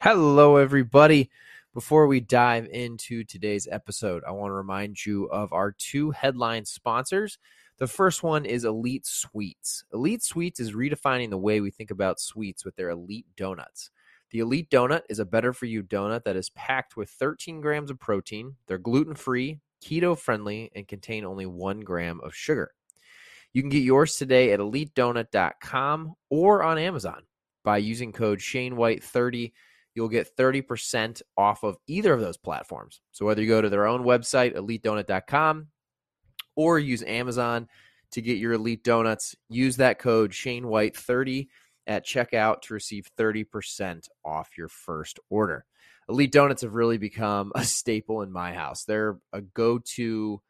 Hello, everybody. Before we dive into today's episode, I want to remind you of our two headline sponsors. The first one is Elite Sweets. Elite Sweets is redefining the way we think about sweets with their Elite Donuts. The Elite Donut is a better for you donut that is packed with 13 grams of protein. They're gluten free, keto friendly, and contain only one gram of sugar. You can get yours today at elitedonut.com or on Amazon by using code ShaneWhite30 you'll get 30% off of either of those platforms. So whether you go to their own website, elitedonut.com, or use Amazon to get your Elite Donuts, use that code ShaneWhite30 at checkout to receive 30% off your first order. Elite Donuts have really become a staple in my house. They're a go to,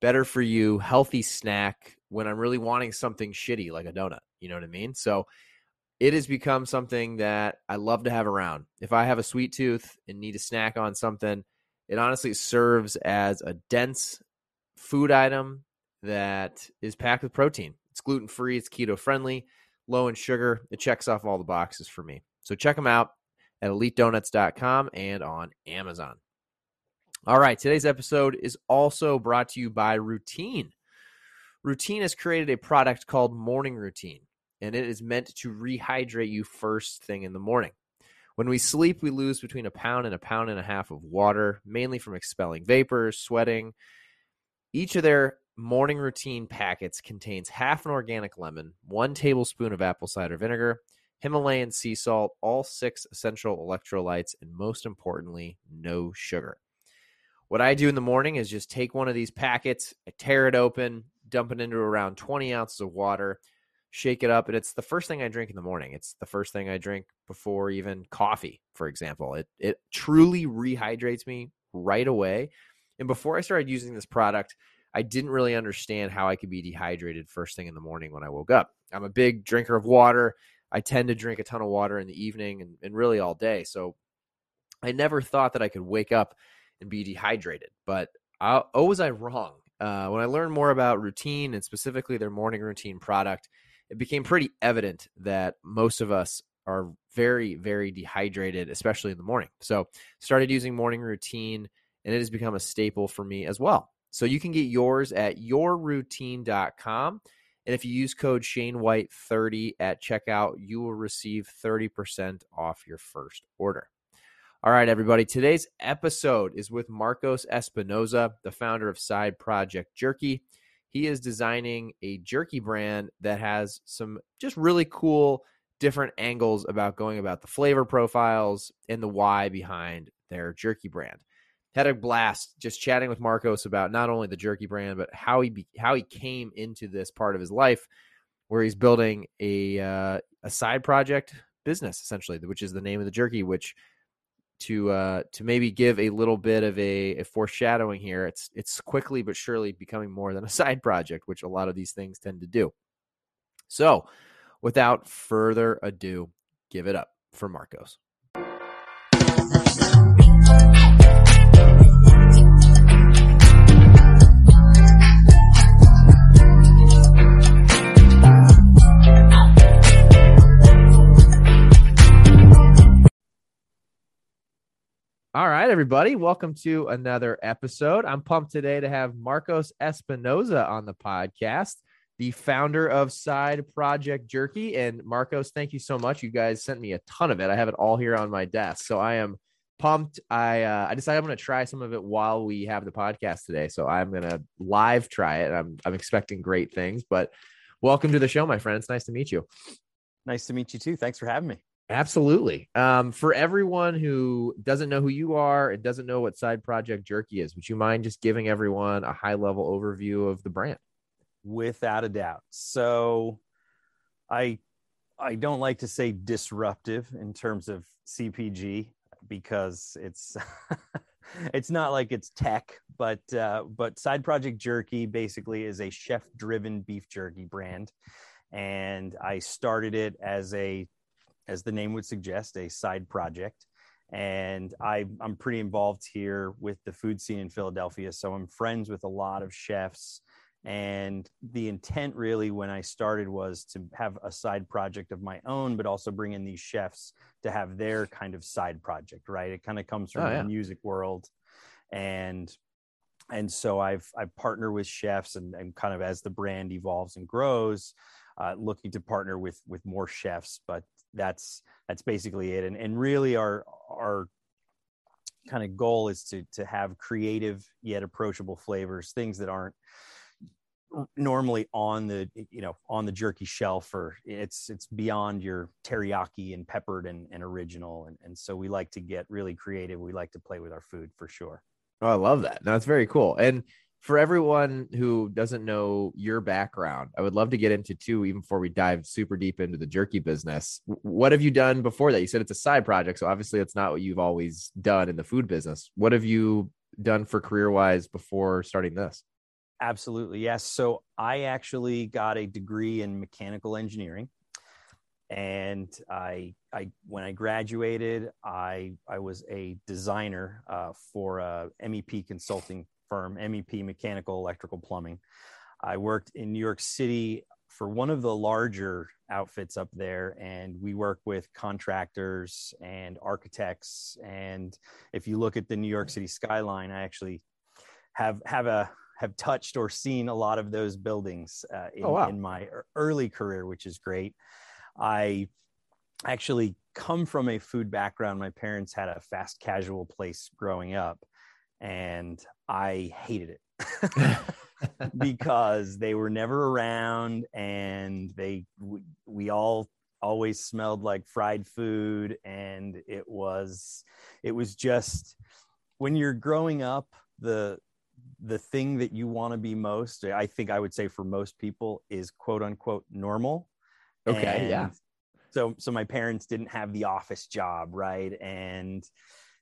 better for you, healthy snack when I'm really wanting something shitty like a donut. You know what I mean? So it has become something that I love to have around. If I have a sweet tooth and need a snack on something, it honestly serves as a dense food item that is packed with protein. It's gluten free, it's keto friendly, low in sugar. It checks off all the boxes for me. So check them out at elitedonuts.com and on Amazon. All right, today's episode is also brought to you by Routine. Routine has created a product called Morning Routine and it is meant to rehydrate you first thing in the morning. When we sleep, we lose between a pound and a pound and a half of water, mainly from expelling vapors, sweating. Each of their morning routine packets contains half an organic lemon, one tablespoon of apple cider vinegar, Himalayan sea salt, all six essential electrolytes, and most importantly, no sugar. What I do in the morning is just take one of these packets, I tear it open, dump it into around 20 ounces of water, shake it up and it's the first thing i drink in the morning. It's the first thing i drink before even coffee for example. It it truly rehydrates me right away and before i started using this product i didn't really understand how i could be dehydrated first thing in the morning when i woke up. I'm a big drinker of water. I tend to drink a ton of water in the evening and, and really all day so i never thought that i could wake up and be dehydrated but I, oh was i wrong. Uh, when i learned more about routine and specifically their morning routine product it became pretty evident that most of us are very, very dehydrated, especially in the morning. So, started using morning routine, and it has become a staple for me as well. So, you can get yours at yourroutine.com. And if you use code ShaneWhite30 at checkout, you will receive 30% off your first order. All right, everybody. Today's episode is with Marcos Espinoza, the founder of Side Project Jerky he is designing a jerky brand that has some just really cool different angles about going about the flavor profiles and the why behind their jerky brand. Had a blast just chatting with Marcos about not only the jerky brand but how he be, how he came into this part of his life where he's building a uh, a side project business essentially, which is the name of the jerky, which to uh, to maybe give a little bit of a, a, foreshadowing here. It's it's quickly but surely becoming more than a side project, which a lot of these things tend to do. So, without further ado, give it up for Marcos. All right, everybody, welcome to another episode. I'm pumped today to have Marcos Espinoza on the podcast, the founder of Side Project Jerky. And Marcos, thank you so much. You guys sent me a ton of it. I have it all here on my desk, so I am pumped. I uh, I decided I'm going to try some of it while we have the podcast today. So I'm going to live try it. I'm I'm expecting great things. But welcome to the show, my friend. It's nice to meet you. Nice to meet you too. Thanks for having me. Absolutely. Um, for everyone who doesn't know who you are and doesn't know what Side Project Jerky is, would you mind just giving everyone a high level overview of the brand? Without a doubt. So, I I don't like to say disruptive in terms of CPG because it's it's not like it's tech, but uh, but Side Project Jerky basically is a chef driven beef jerky brand, and I started it as a as the name would suggest, a side project. And I, I'm pretty involved here with the food scene in Philadelphia. So I'm friends with a lot of chefs And the intent really when I started was to have a side project of my own, but also bring in these chefs to have their kind of side project, right? It kind of comes from Oh, yeah. the music world. And and so I've I partner with chefs and, and kind of as the brand evolves and grows, uh, looking to partner with with more chefs. But that's that's basically it. And and really our our kind of goal is to to have creative yet approachable flavors, things that aren't normally on the you know on the jerky shelf or it's it's beyond your teriyaki and peppered and, and original and, and so we like to get really creative we like to play with our food for sure Oh, I love that. No, very cool. And for everyone who doesn't know your background, I would love to get into too, even before we dive super deep into the jerky business. What have you done before that? You said it's a side project. So obviously it's not what you've always done in the food business. What have you done for career wise before starting this? Absolutely. Yes. So I actually got a degree in mechanical engineering. And I, I, when I graduated, I, I was a designer uh, for a MEP consulting firm, MEP Mechanical Electrical Plumbing. I worked in New York City for one of the larger outfits up there, and we work with contractors and architects. And if you look at the New York City skyline, I actually have have a have touched or seen a lot of those buildings uh, in, Oh, wow. in my early career, which is great. I actually come from a food background. My parents had a fast casual place growing up, and I hated it. Because they were never around, and they we, we all always smelled like fried food, and it was it was just when you're growing up the the thing that you want to be most i think i would say for most people is quote unquote normal. Okay, yeah. So so my parents didn't have the office job right? And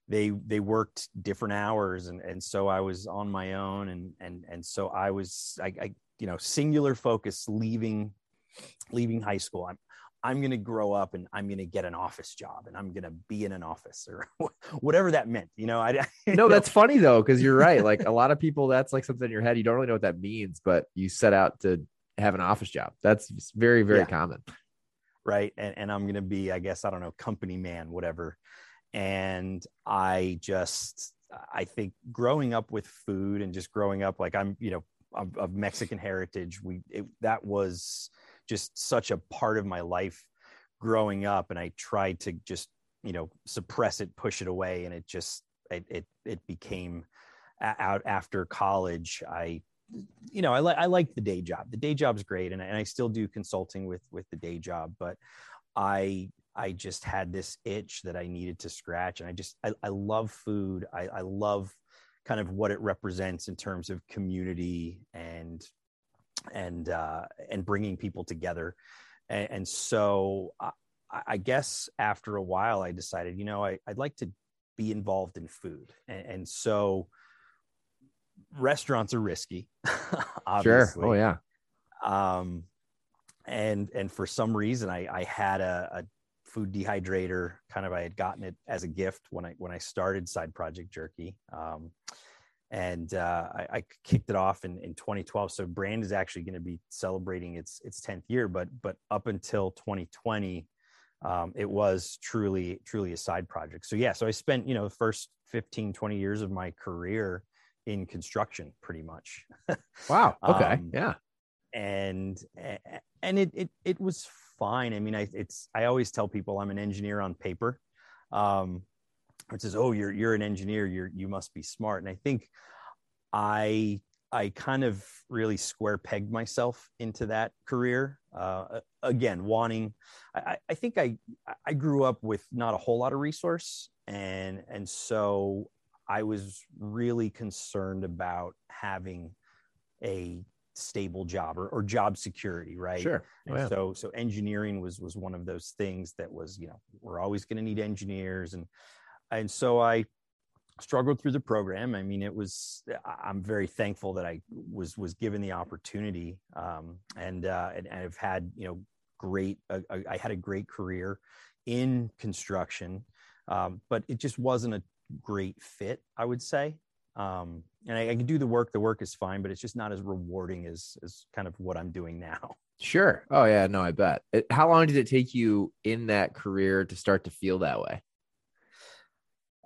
they they worked different hours and and so i was on my own and and and so i was i, I you know singular focus leaving leaving high school i'm i'm going to grow up and i'm going to get an office job and i'm going to be in an office or whatever that meant you know i you No, know, that's funny though, because you're right. Like a lot of people, that's like something in your head. You don't really know what that means, but you set out to have an office job. That's very, very Yeah. common. right and, and i'm going to be i guess i don't know company man whatever and i just i think growing up with food and just growing up like i'm you know of, of mexican heritage we it, that was just such a part of my life growing up and i tried to just you know suppress it push it away and it just it it, it became out after college i you know, I like I like the day job. The day job's great, and, and I still do consulting with with the day job. But I I just had this itch that I needed to scratch, and I just I, I love food. I, I love kind of what it represents in terms of community and and uh, and bringing people together. And, and so I, I guess after a while, I decided, you know, I, I'd like to be involved in food, and, and so restaurants are risky obviously Sure. Oh yeah. um and and for some reason i i had a, a food dehydrator kind of i had gotten it as a gift when i when i started side project jerky um and uh, I, I kicked it off in, in 2012. So brand is actually going to be celebrating its its 10th year, but but up until 2020, um, it was truly truly a side project. So yeah, so I spent you know the first 15 20 years of my career in construction, pretty much. Wow. Okay. Um, yeah. and and it it it was fine. I mean, I it's I always tell people I'm an engineer on paper. Um, which says, "Oh, you're you're an engineer. You're you must be smart." And I think I I kind of really square pegged myself into that career. Uh, again, wanting, I, I think I I grew up with not a whole lot of resource, and and so I was really concerned about having a stable job or, or job security, right? Sure. Oh, And yeah. so so engineering was was one of those things that was you know we're always going to need engineers and and so I struggled through the program. I mean, it was I'm very thankful that I was was given the opportunity um, and uh, and I've had you know great uh, I I had a great career in construction, um, but it just wasn't a great fit, I would say. Um, and I, I can do the work. The work is fine, but it's just not as rewarding as as kind of what I'm doing now. Sure. Oh yeah, no, I bet. It, how long did it take you in that career to start to feel that way?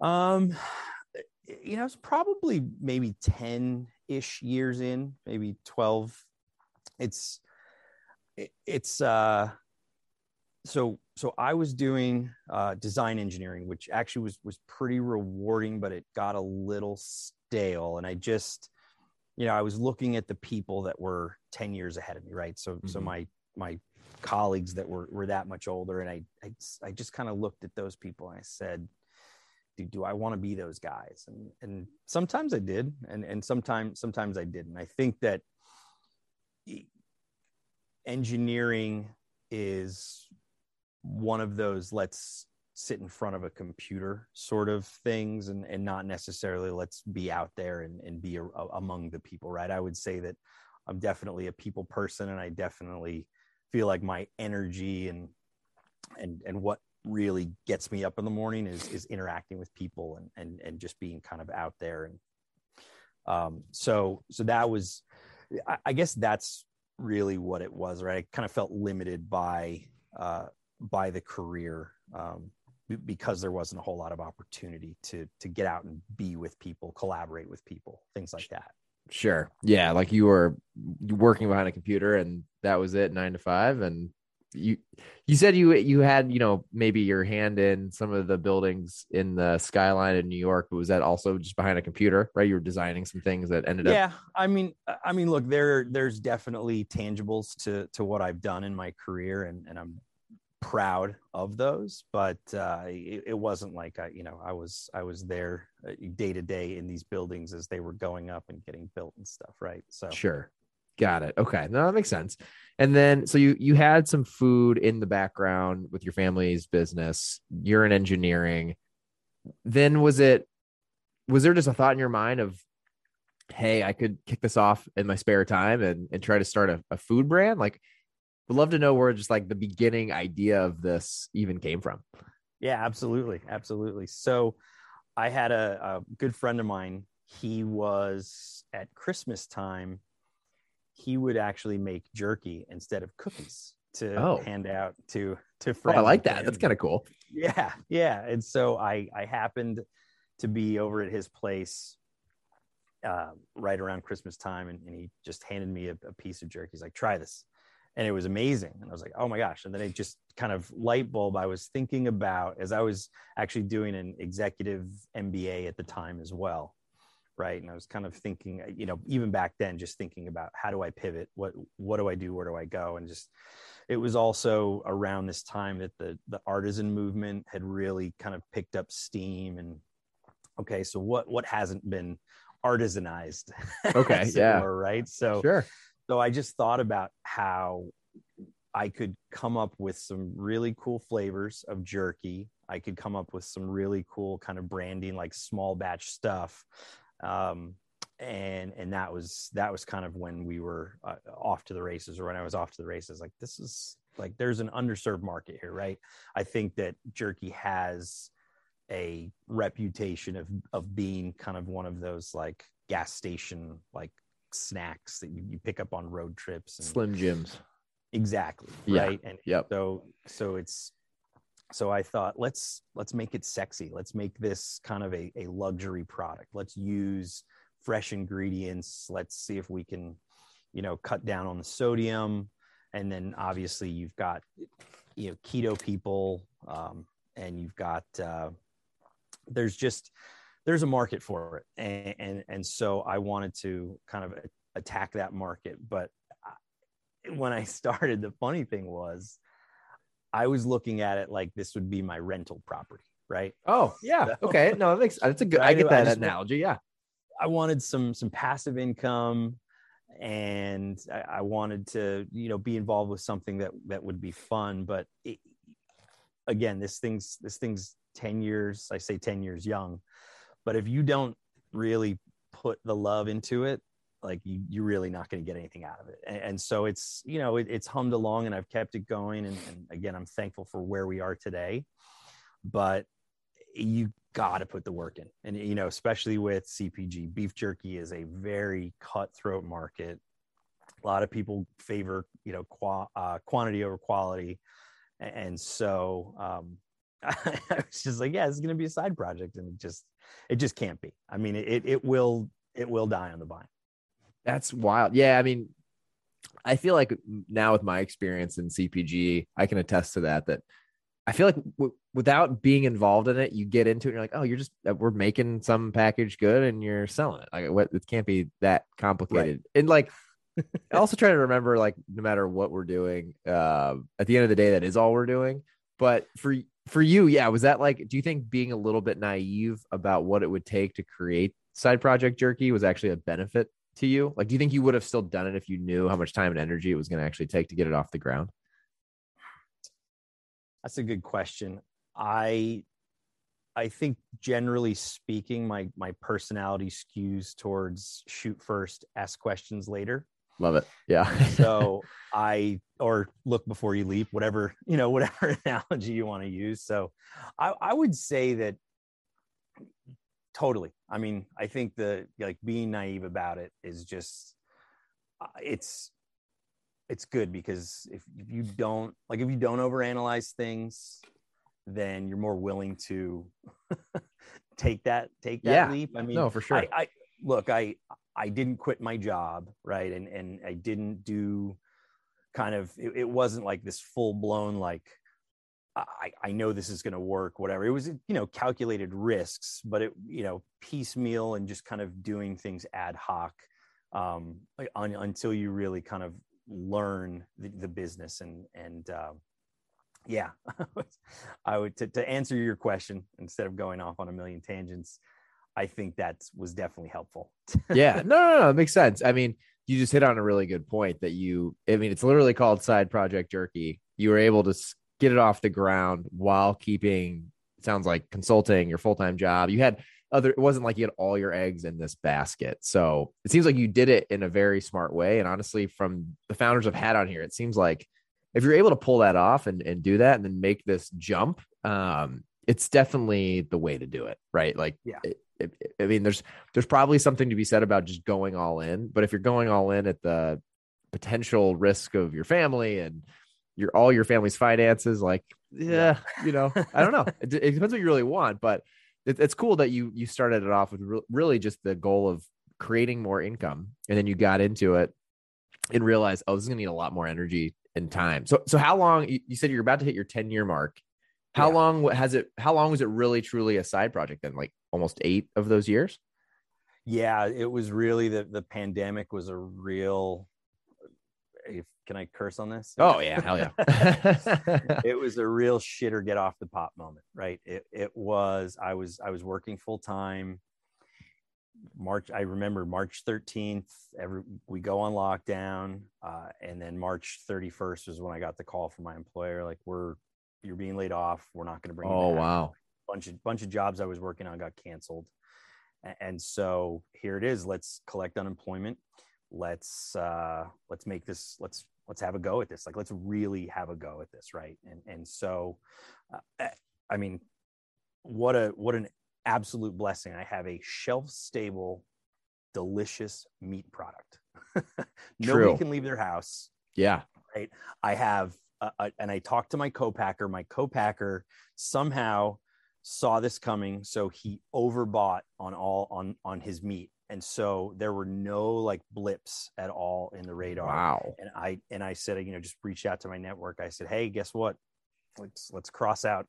Um, you know, it's probably maybe 10 ish years in, maybe 12. It's, it, it's, uh, so, so I was doing, uh, design engineering, which actually was, was pretty rewarding, but it got a little stale. And I just, you know, I was looking at the people that were 10 years ahead of me. Right. So, mm-hmm. so my, my colleagues that were, were that much older. And I, I, I just kind of looked at those people and I said, do, do I want to be those guys? And and sometimes I did, and and sometimes sometimes I didn't. I think that engineering is one of those let's sit in front of a computer sort of things and, and not necessarily let's be out there and, and be a, a, among the people right? I would say that i'm definitely a people person and i definitely feel like my energy and and and what really gets me up in the morning is is interacting with people and and and just being kind of out there. And um so so that was I, I guess that's really what it was right? I kind of felt limited by uh by the career um because there wasn't a whole lot of opportunity to to get out and be with people collaborate with people things like that sure yeah like you were working behind a computer and that was it nine to five and you you said you you had you know maybe your hand in some of the buildings in the skyline in New York, but was that also just behind a computer, right? You were designing some things that ended yeah, up. Yeah, I mean, I mean, look, there there's definitely tangibles to to what I've done in my career, and and I'm proud of those. But uh, it, it wasn't like I, you know, I was I was there uh, day to day in these buildings as they were going up and getting built and stuff, right? So sure, got it. Okay, no, that makes sense. And then so you you had some food in the background with your family's business. You're in engineering. Then was it was there just a thought in your mind of hey, I could kick this off in my spare time and, and try to start a, a food brand? Like would love to know where just like the beginning idea of this even came from. Yeah, absolutely. Absolutely. So I had a, a good friend of mine. He was at Christmas time he would actually make jerky instead of cookies to oh. hand out to to friends. Oh, I like that. That's kind of cool. Yeah, yeah. And so I I happened to be over at his place uh, right around Christmas time, and, and he just handed me a, a, piece of jerky. He's like, "Try this," and it was amazing. And I was like, "Oh my gosh!" And then it just kind of light bulb. I was thinking about as I was actually doing an executive MBA at the time as well right? And i was kind of thinking uh, you know even back then just thinking about how do i pivot? What what do i do? Where do i go? And just it was also around this time that the the artisan movement had really kind of picked up steam and okay so what what hasn't been artisanized? Okay yeah. were, right? So sure so i just thought about how i could come up with some really cool flavors of jerky. I could come up with some really cool kind of branding like small batch stuff. Um, and and that was that was kind of when we were uh, off to the races or when i was off to the races like this is like there's an underserved market here right? I think that jerky has a reputation of of being kind of one of those like gas station like snacks that you, you pick up on road trips and, slim jims. Exactly yeah. right? And yep. so so it's so i thought let's let's make it sexy. Let's make this kind of a, a luxury product. Let's use fresh ingredients. Let's see if we can you know cut down on the sodium. And then obviously you've got you know keto people um, and you've got uh, there's just there's a market for it and, and and so i wanted to kind of attack that market but when i started the funny thing was I was looking at it like this would be my rental property, right? Oh, yeah. So, okay. No, that makes that's a good I, I get that I analogy. Yeah. I wanted some some passive income and I, I, wanted to, you know, be involved with something that that would be fun. But it, again, this thing's this thing's 10 years, I say 10 years young. But if you don't really put the love into it, like you, you're really not going to get anything out of it. And, and so it's, you know, it, it's hummed along and I've kept it going. And, and again, I'm thankful for where we are today, but you got to put the work in. And, you know, especially with CPG, beef jerky is a very cutthroat market. A lot of people favor, you know, qua- uh, quantity over quality. And so um, I was just like, yeah, it's going to be a side project. And just, it just can't be. I mean, it, it will, it will die on the vine. That's wild. Yeah. I mean, I feel like now with my experience in CPG, I can attest to that, that I feel like w- without being involved in it, you get into it. you're like, oh, you're just uh, we're making some package good and you're selling it. Like, what? It can't be that complicated. Right. And like, I also try to remember, like, no matter what we're doing, uh, at the end of the day, that is all we're doing. But for for you, yeah, was that like? Do you think being a little bit naive about what it would take to create side project jerky was actually a benefit to you? Like, do you think you would have still done it if you knew how much time and energy it was going to actually take to get it off the ground? That's a good question. I I think generally speaking, my my personality skews towards shoot first, ask questions later. Love it. Yeah. so I or look before you leap, whatever, you know, whatever analogy you want to use. So I, I would say that totally. I mean, I think the like being naive about it is just uh, it's it's good because if, if you don't like if you don't overanalyze things then you're more willing to take that take that yeah. leap i mean no for sure I, I look i i didn't quit my job right and and i didn't do kind of it, it wasn't like this full blown like I, I know this is going to work, whatever. It was, you know, calculated risks, but it, you know, piecemeal and just kind of doing things ad hoc um, un, until you really kind of learn the, the business and and uh, yeah i would to, to answer your question instead of going off on a million tangents i think that was definitely helpful. Yeah. No, no no it makes sense. I mean you just hit on a really good point that you i mean it's literally called side project jerky. You were able to get it off the ground while keeping sounds like consulting your full-time job. You had other it wasn't like you had all your eggs in this basket. So it seems like you did it in a very smart way. And honestly from the founders i've had on here it seems like if you're able to pull that off and, and do that and then make this jump um it's definitely the way to do it right? Like yeah. it, i mean there's there's probably something to be said about just going all in but if you're going all in at the potential risk of your family and your all your family's finances like yeah you know i don't know it, it depends what you really want but it, it's cool that you you started it off with re- really just the goal of creating more income, and then you got into it and realized, oh, this is gonna need a lot more energy and time. So so how long? You, you said you're about to hit your ten year mark. How yeah. long has it? How long was it really truly a side project? Then, like almost eight of those years. Yeah, it was really the the pandemic was a real if can I curse on this? Oh yeah, hell yeah. it was a real shit or get off the pot moment, right? It it was I was I was working full time. March I remember March 13th every we go on lockdown uh, and then March 31st was when I got the call from my employer like we're you're being laid off we're not going to bring oh wow bunch of bunch of jobs I was working on got canceled. And so here it is. Let's collect unemployment. Let's uh let's make this let's let's have a go at this. Like let's really have a go at this right? And and so uh, eh, i mean what a what an absolute blessing. I have a shelf stable delicious meat product. Nobody True. can leave their house yeah. right? I have uh, and i talked to my co-packer. My co-packer somehow saw this coming so he overbought on all on on his meat. And so there were no like blips at all in the radar. Wow. And i and i said you know just reached out to my network. I said hey guess what? Let's let's cross out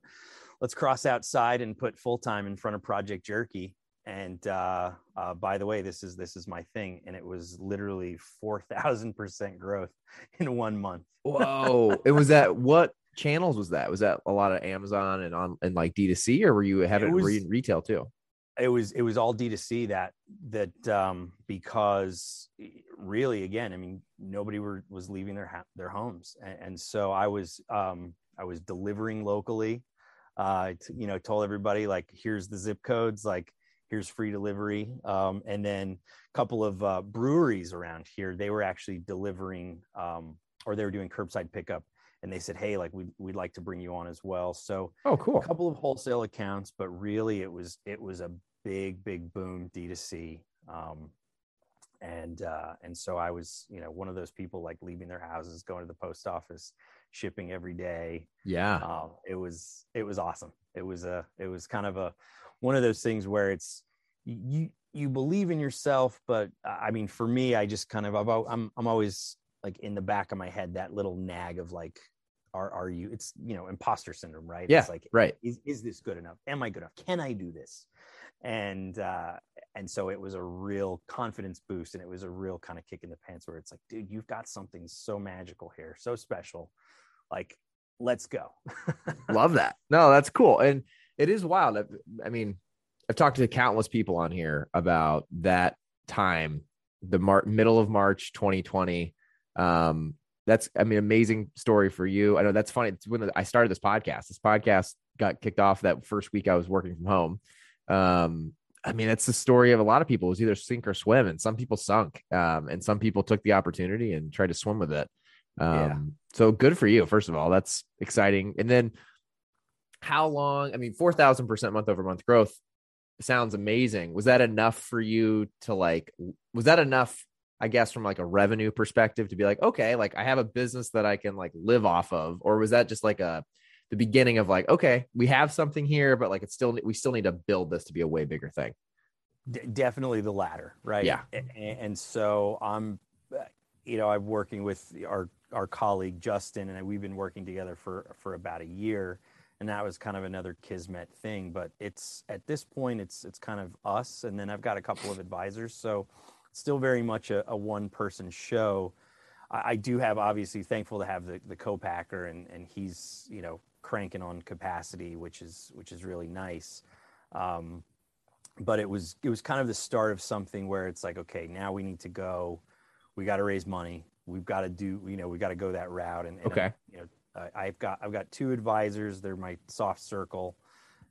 let's cross outside and put full time in front of project jerky. And uh, uh, by the way this is this is my thing. And it was literally 4000% growth in one month. Whoa. It was at what channels was that? Was that a lot of amazon and on and like d2c or were you having it was, in retail too? It was it was all D2C that that um, because really again I mean nobody were, was leaving their ha- their homes. And, and, so I was um, I was delivering locally. Uh, t- you know told everybody like here's the zip codes like here's free delivery. Um, and then a couple of uh, breweries around here they were actually delivering um, or they were doing curbside pickup and they said, "Hey, like we we'd like to bring you on as well." So oh, cool. A couple of wholesale accounts, but really it was it was a big big boom D2C. Um, and uh, and so I was, you know, one of those people like leaving their houses, going to the post office, shipping every day. Yeah, um, it was it was awesome. It was a it was kind of a one of those things where it's you you believe in yourself, but I mean, for me, I just kind of I'm I'm always like in the back of my head that little nag of like, are are you? It's you know imposter syndrome, right? Yeah, it's like right. Is is this good enough? Am I good enough? Can I do this? And uh, and so it was a real confidence boost, and it was a real kind of kick in the pants where it's like, dude, you've got something so magical here, so special, like let's go. Love that. No, that's cool, and it is wild. I mean, I've talked to countless people on here about that time, the mar- middle of March 2020. Um, that's, I mean, amazing story for you. I know that's funny. It's when I started this podcast. This podcast got kicked off that first week I was working from home. Um, I mean, that's the story of a lot of people. It was either sink or swim, and some people sunk, um, and some people took the opportunity and tried to swim with it. Um, yeah. So good for you, first of all. That's exciting. And then, how long? I mean, four thousand percent month over month growth sounds amazing. Was that enough for you to like? Was that enough? I guess from like a revenue perspective to be like, okay, like I have a business that I can like live off of, or was that just like a the beginning of like, okay, we have something here, but like it's still we still need to build this to be a way bigger thing. D- definitely the latter, right? Yeah. And, and so I'm, uh, you know, I'm working with our our colleague Justin, and we've been working together for for about a year and that was kind of another kismet thing but it's at this point it's it's kind of us and then i've got a couple of advisors so still very much a, a one person show. I, I, do have obviously thankful to have the, the co-packer and and he's you know cranking on capacity which is which is really nice. Um, but it was it was kind of the start of something where it's like okay now we need to go. We got to raise money. We've got to do you know we got to go that route. And, and okay. you know uh, I've got I've got two advisors. They're my soft circle,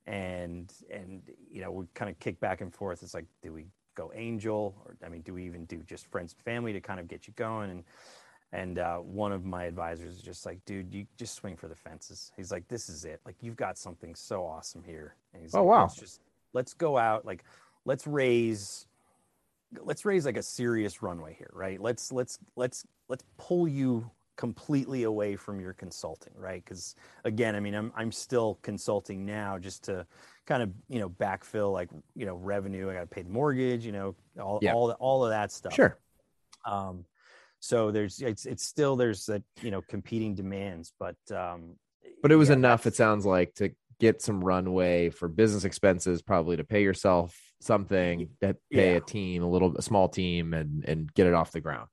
and and you know we kind of kick back and forth. It's like, do we go angel, or I mean, do we even do just friends and family to kind of get you going? And and uh, one of my advisors is just like, dude, you just swing for the fences. He's like, this is it. Like you've got something so awesome here. And he's oh like, wow, let's just let's go out. Like let's raise let's raise like a serious runway here right let's let's let's let's pull you completely away from your consulting, right? Because again, I mean, I'm I'm still consulting now just to kind of you know backfill like you know revenue. I got to pay the mortgage, you know, all yeah. all all of that stuff. Sure. Um, so there's it's it's still there's that you know competing demands, but um, but it was yeah, enough. It sounds like to get some runway for business expenses, probably to pay yourself something, that pay yeah. a team, a little a small team, and and get it off the ground.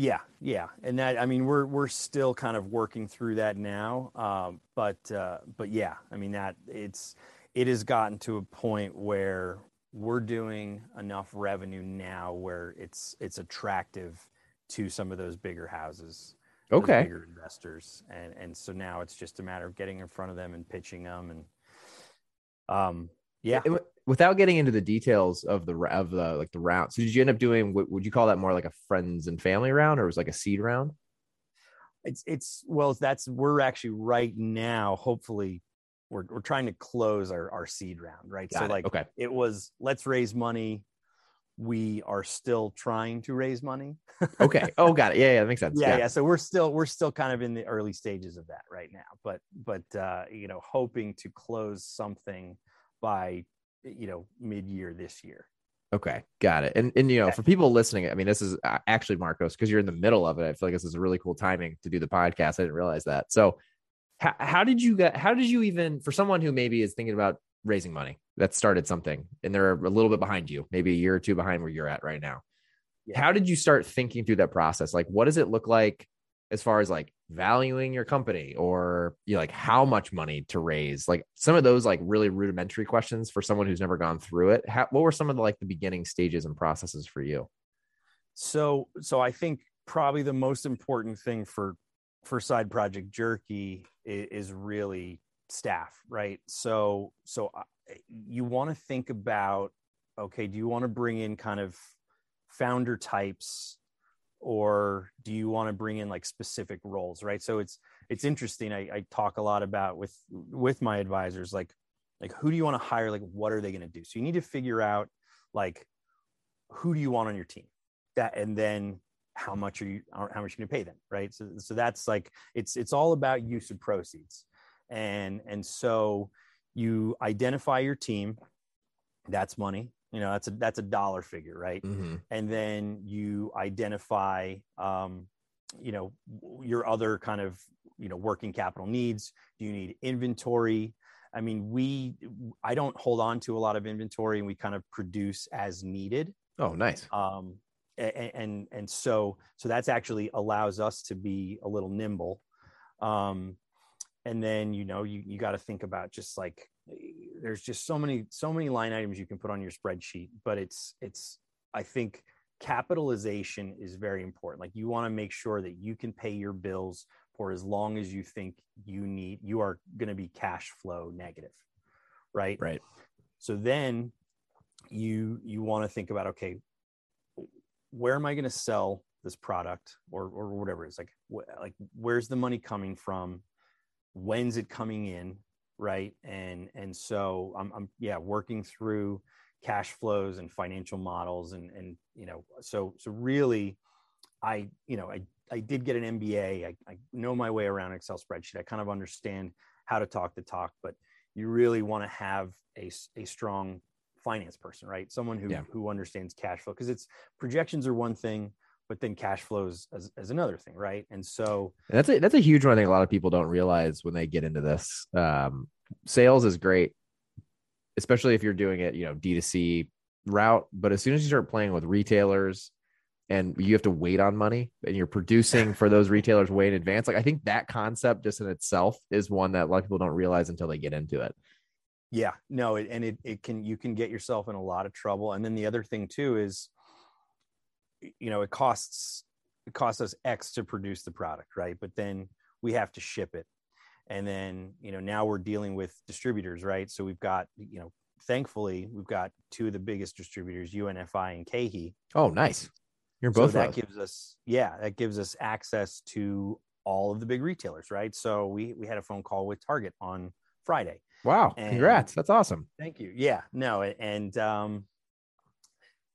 Yeah, yeah, and that I mean we're we're still kind of working through that now, um, but uh, but yeah, I mean that it's it has gotten to a point where we're doing enough revenue now where it's it's attractive to some of those bigger houses, okay, bigger investors, and and so now it's just a matter of getting in front of them and pitching them, and um, yeah. It, without getting into the details of the of the like the round. So did you end up doing? Would you call that more like a friends and family round, or was like a seed round? It's it's well, that's we're actually right now. Hopefully, we're we're trying to close our our seed round, right? Got so it. like, okay, it was let's raise money. We are still trying to raise money. okay. Oh, got it. Yeah, yeah, that makes sense. Yeah, yeah, yeah. So we're still we're still kind of in the early stages of that right now, but but uh, you know, hoping to close something by you know mid-year this year. Okay got it. And and you know for people listening i mean this is uh, actually marcos because you're in the middle of it i feel like this is a really cool timing to do the podcast. I didn't realize that. So how, how did you get how did you even for someone who maybe is thinking about raising money that started something and they're a little bit behind you maybe a year or two behind where you're at right now yeah. how did you start thinking through that process? Like what does it look like as far as like valuing your company or you know, like how much money to raise? Like some of those like really rudimentary questions for someone who's never gone through it. How, what were some of the like the beginning stages and processes for you? So so i think probably the most important thing for for side project jerky is, is really staff right? So so you want to think about okay do you want to bring in kind of founder types or do you want to bring in like specific roles right so it's it's interesting. I, I talk a lot about with with my advisors, like like who do you want to hire? Like what are they going to do? So you need to figure out like who do you want on your team that and then how much are you how much are you going to pay them right so, so that's like it's it's all about use of proceeds and and so you identify your team that's money you know that's a that's a dollar figure right? Mm-hmm. and then you identify um you know your other kind of you know working capital needs. Do you need inventory? I mean we i don't hold on to a lot of inventory and we kind of produce as needed. Oh, nice. um and and, and so so that's actually allows us to be a little nimble. Um and then you know you, you got to think about just like there's just so many so many line items you can put on your spreadsheet but it's it's i think capitalization is very important. Like you want to make sure that you can pay your bills for as long as you think you need you are going to be cash flow negative right? Right. so then you you want to think about okay where am i going to sell this product or or whatever it's like wh- like where's the money coming from? When's it coming in right? And and so i'm, I'm yeah working through cash flows and financial models and and you know so so really i you know i i did get an mba i, I know my way around excel spreadsheet. I kind of understand how to talk the talk but you really want to have a, a strong finance person right? Someone who Yeah. who understands cash flow because it's projections are one thing but then cash flows as, as another thing right and so And that's a that's a huge one. I think a lot of people don't realize when they get into this. Um, sales is great, especially if you're doing it, you know, D2C route. But as soon as you start playing with retailers and you have to wait on money and you're producing for those retailers way in advance, like I think that concept just in itself is one that a lot of people don't realize until they get into it. Yeah, no, it, and it it can you can get yourself in a lot of trouble. And then the other thing too is, you know, it costs it costs us X to produce the product, right? But then we have to ship it, and then you know now we're dealing with distributors, right? So we've got you know, thankfully we've got two of the biggest distributors, UNFI and KeHE. Oh, nice. You're So both that gives us yeah, that gives us access to all of the big retailers, right? So we we had a phone call with Target on Friday. Wow. and- Congrats. That's awesome. Thank you. Yeah, no, and um,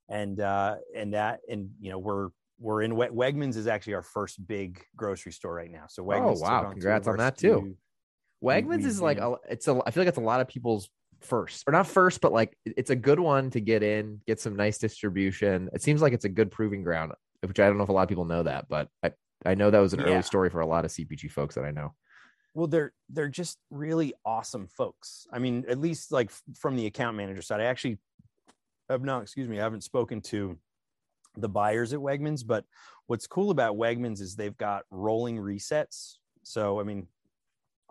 and uh, and that, and you know, we're we're in Weg- Wegmans is actually our first big grocery store right now. So Wegmans. Oh, wow. on Congrats on that, too. Wegmans we is like a, it's a I feel like it's a lot of people's first or not first, but like it's a good one to get in, get some nice distribution. It seems like it's a good proving ground, which I don't know if a lot of people know that, but I I know that was an Yeah. early story for a lot of CPG folks that I know. Well, they're they're just really awesome folks. I mean, at least like from the account manager side, I actually have not. Excuse me, I haven't spoken to the buyers at Wegmans, but what's cool about Wegmans is they've got rolling resets. So, I mean,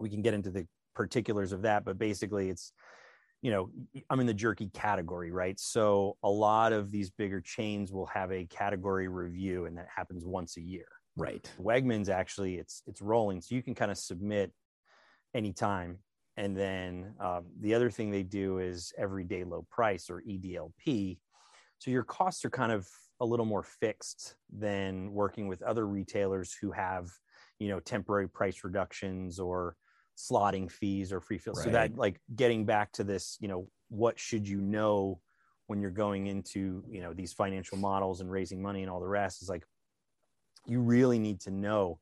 we can get into the particulars of that, but basically, it's you know, I'm in the jerky category, right? So, a lot of these bigger chains will have a category review, and that happens once a year. Right. Wegmans actually it's it's rolling, so you can kind of submit anytime. And then um, the other thing they do is everyday low price or EDLP. So your costs are kind of a little more fixed than working with other retailers who have, you know, temporary price reductions or slotting fees or free fill. So that like getting back to this, you know, what should you know when you're going into, you know, these financial models and raising money and all the rest is like you really need to know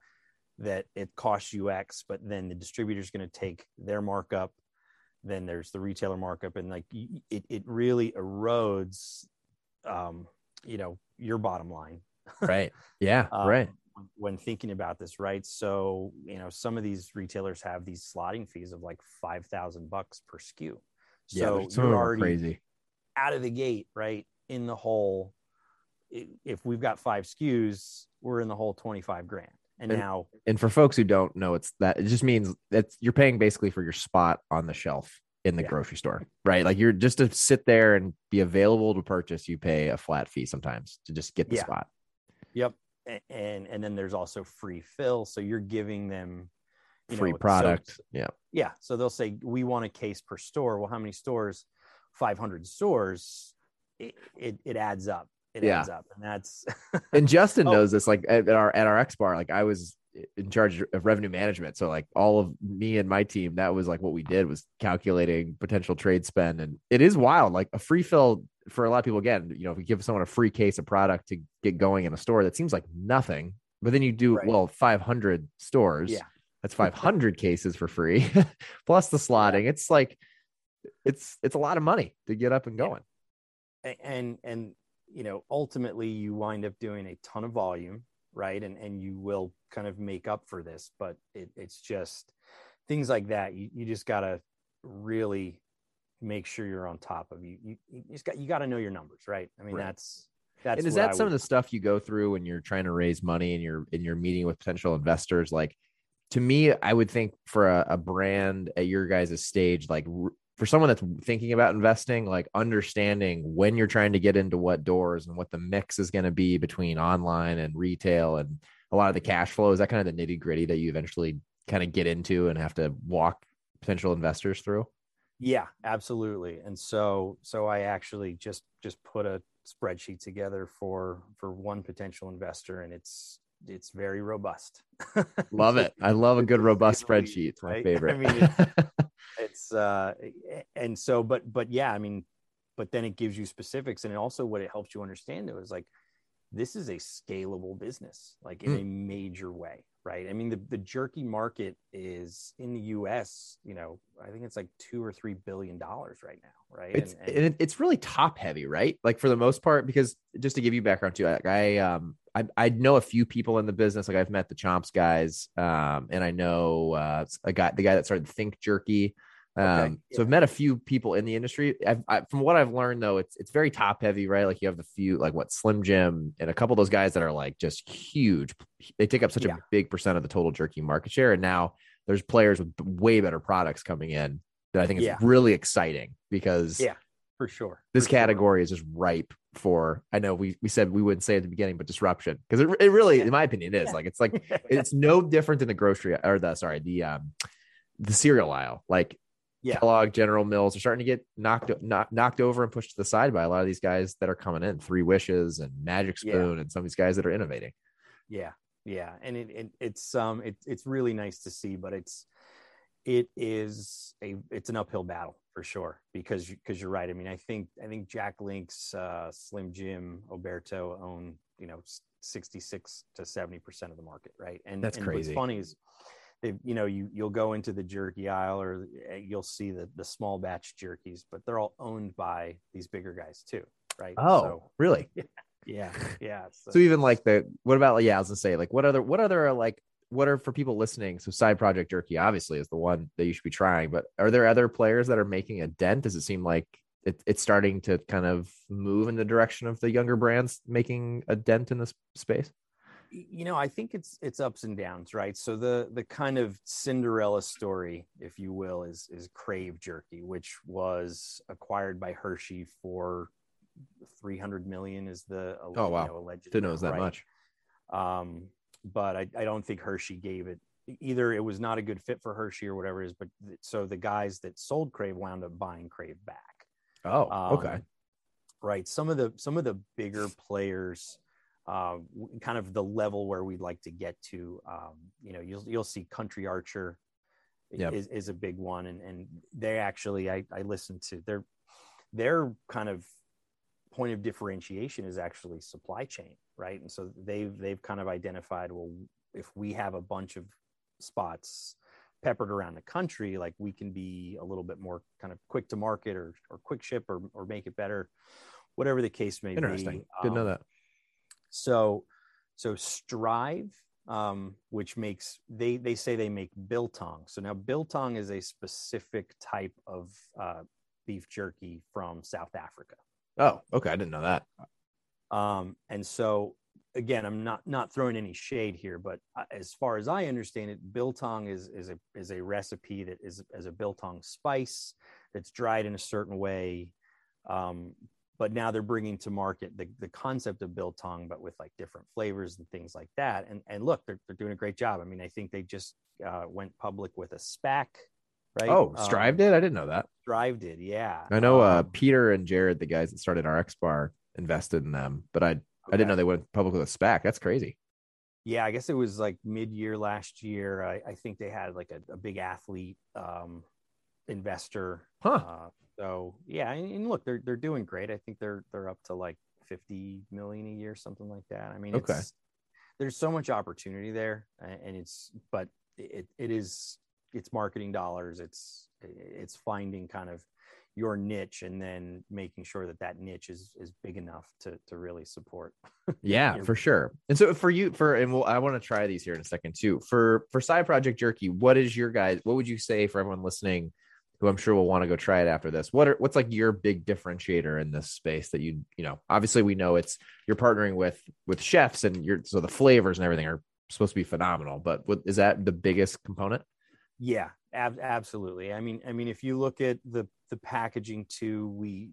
that it costs you X, but then the distributor is going to take their markup. Then there's the retailer markup, and like it, it really erodes, um, you know, your bottom line. Right. Yeah. um, right. when- thinking about this, right? So you know, some of these retailers have these slotting fees of like five thousand bucks per SKU. Yeah. So of you're already crazy. out of the gate, right? In the hole. If we've got five SKUs, we're in the hole 25 grand. And And- now, And for folks who don't know, it's that it just means that you're paying basically for your spot on the shelf in the Yeah. grocery store, right? Like you're just to sit there and be available to purchase, you pay a flat fee sometimes to just get the Yeah. spot. yep. And and then there's also free fill. So you're giving them you Free know, so- product. yeah. yeah. So they'll say, we want a case per store. Well, how many stores? 500 stores. It, it, it adds up. It Yeah. ends up, and that's and Justin Oh. knows this. Like at, our at RXBAR, like I was in charge of revenue management, so like all of me and my team, that was like what we did was calculating potential trade spend, and it is wild. Like a free fill for a lot of people. Again, you know, if we give someone a free case of product to get going in a store, that seems like nothing. But then you do Right. well, five hundred stores. Yeah. that's five hundred cases for free, plus the slotting. It's like it's it's a lot of money to get up and going. And and you know ultimately you wind up doing a ton of volume right? And and you will kind of make up for this but it, it's just things like that. You, you just gotta really make sure you're on top of you. You, you just got you got to know your numbers right? I mean Right. that's that's and is that I some of the stuff you go through when you're trying to raise money and you're and you're meeting with potential investors? Like to me i would think for a, a brand at your guys' stage like r- for someone that's thinking about investing like understanding when you're trying to get into what doors and what the mix is going to be between online and retail and a lot of the cash flow is that kind of the nitty gritty that you eventually kind of get into and have to walk potential investors through Yeah, absolutely. And so so I actually just just put a spreadsheet together for for one potential investor and it's it's very robust. love it i love a good robust spreadsheet it's my right? I favorite mean, it's uh and so but but yeah, I mean but then it gives you specifics and also what it helps you understand though is like this is a scalable business like in Mm. a major way right i mean the, the jerky market is in the us you know i think it's like two or three billion dollars right now right it's And- and- and it- it's really top heavy, right? Like for the most part, because just to give you background too, like I um I I know a few people in the business. Like I've met the Chomps guys, um, and I know uh a guy the guy that started Think Jerky. Um, Okay, so I've met a few people in the industry. I've, I, from what I've learned though, it's it's very top heavy, right? Like you have the few like what Slim Jim and a couple of those guys that are like just huge. They take up such Yeah. a big percent of the total jerky market share, and now there's players with way better products coming in that I think is Yeah. really exciting because Yeah, for sure this for sure. category is just ripe for I know we we said we wouldn't say at the beginning, but disruption because it, it really, Yeah. in my opinion, is Yeah. like it's like it's no different than the grocery or the sorry the um the cereal aisle. Like Yeah. Kellogg, General Mills are starting to get knocked knocked knocked over and pushed to the side by a lot of these guys that are coming in. Three Wishes and Magic Yeah. Spoon and some of these guys that are innovating. yeah yeah and it, it it's um it, it's really nice to see but it's it is a it's an uphill battle for sure because because you're right i mean i think i think jack links uh slim jim oberto own you know 66 to 70 percent of the market right and That's and crazy. what's funny is they you know you you'll go into the jerky aisle or uh, you'll see the the small batch jerkies but they're all owned by these bigger guys too right Oh, so really? yeah yeah So even like the what about yeah, I was gonna say like what other what other like what are for people listening? So side project jerky obviously is the one that you should be trying, but are there other players that are making a dent? Does it seem like it, it's starting to kind of move in the direction of the younger brands making a dent in this space? you know i think it's it's ups and downs right so the the kind of cinderella story if you will is is crave jerky which was acquired by hershey for 300 million is the Oh, wow. you know, alleged Didn't know it was that amount, much. um but I, I don't think hershey gave it either it was not a good fit for hershey or whatever it is but th- so the guys that sold crave wound up buying crave back Oh, um, okay. right some of the some of the bigger players uh, kind of the level where we'd like to get to um, you know you'll you'll see country archer Yep. is, is a big one and and they actually i i listened to their their kind of point of differentiation is actually supply chain right and so they've they've kind of identified well if we have a bunch of spots peppered around the country like we can be a little bit more kind of quick to market or or quick ship or or make it better whatever the case may Interesting. be Didn't know Um, that. so so strive um, which makes they they say they make biltong so now biltong is a specific type of uh, beef jerky from south africa Oh, okay. I didn't know that. um, and so again i'm not not throwing any shade here but uh, as far as i understand it biltong is is a is a recipe that is as a biltong spice that's dried in a certain way um, but now they're bringing to market the, the concept of biltong but with like different flavors and things like that and and look they're, they're doing a great job i mean i think they just uh, went public with a spac right Oh, Strive um, did? I didn't know that. strive did yeah I know uh Um, Peter and Jared, the guys that started RXBAR, invested in them, but I I didn't know they went public with a SPAC. That's crazy. Yeah, I guess it was like mid year last year. I, I, think they had like a, a big athlete um, investor. Huh. Uh, so yeah, and, and, look, they're they're doing great. I think they're they're up to like fifty million a year, something like that. I mean, okay. there's so much opportunity there, and it's but it it is it's marketing dollars. It's it's finding kind of your niche and then making sure that that niche is is big enough to to really support yeah your- for sure. And so for you for and we'll, i want to try these here in a second too. For for side project jerky what is your guys what would you say for everyone listening who i'm sure will want to go try it after this? What are what's like your big differentiator in this space that you you know obviously we know it's you're partnering with with chefs and you're so the flavors and everything are supposed to be phenomenal but what is that the biggest component yeah ab- absolutely. I mean i mean if you look at the the packaging too we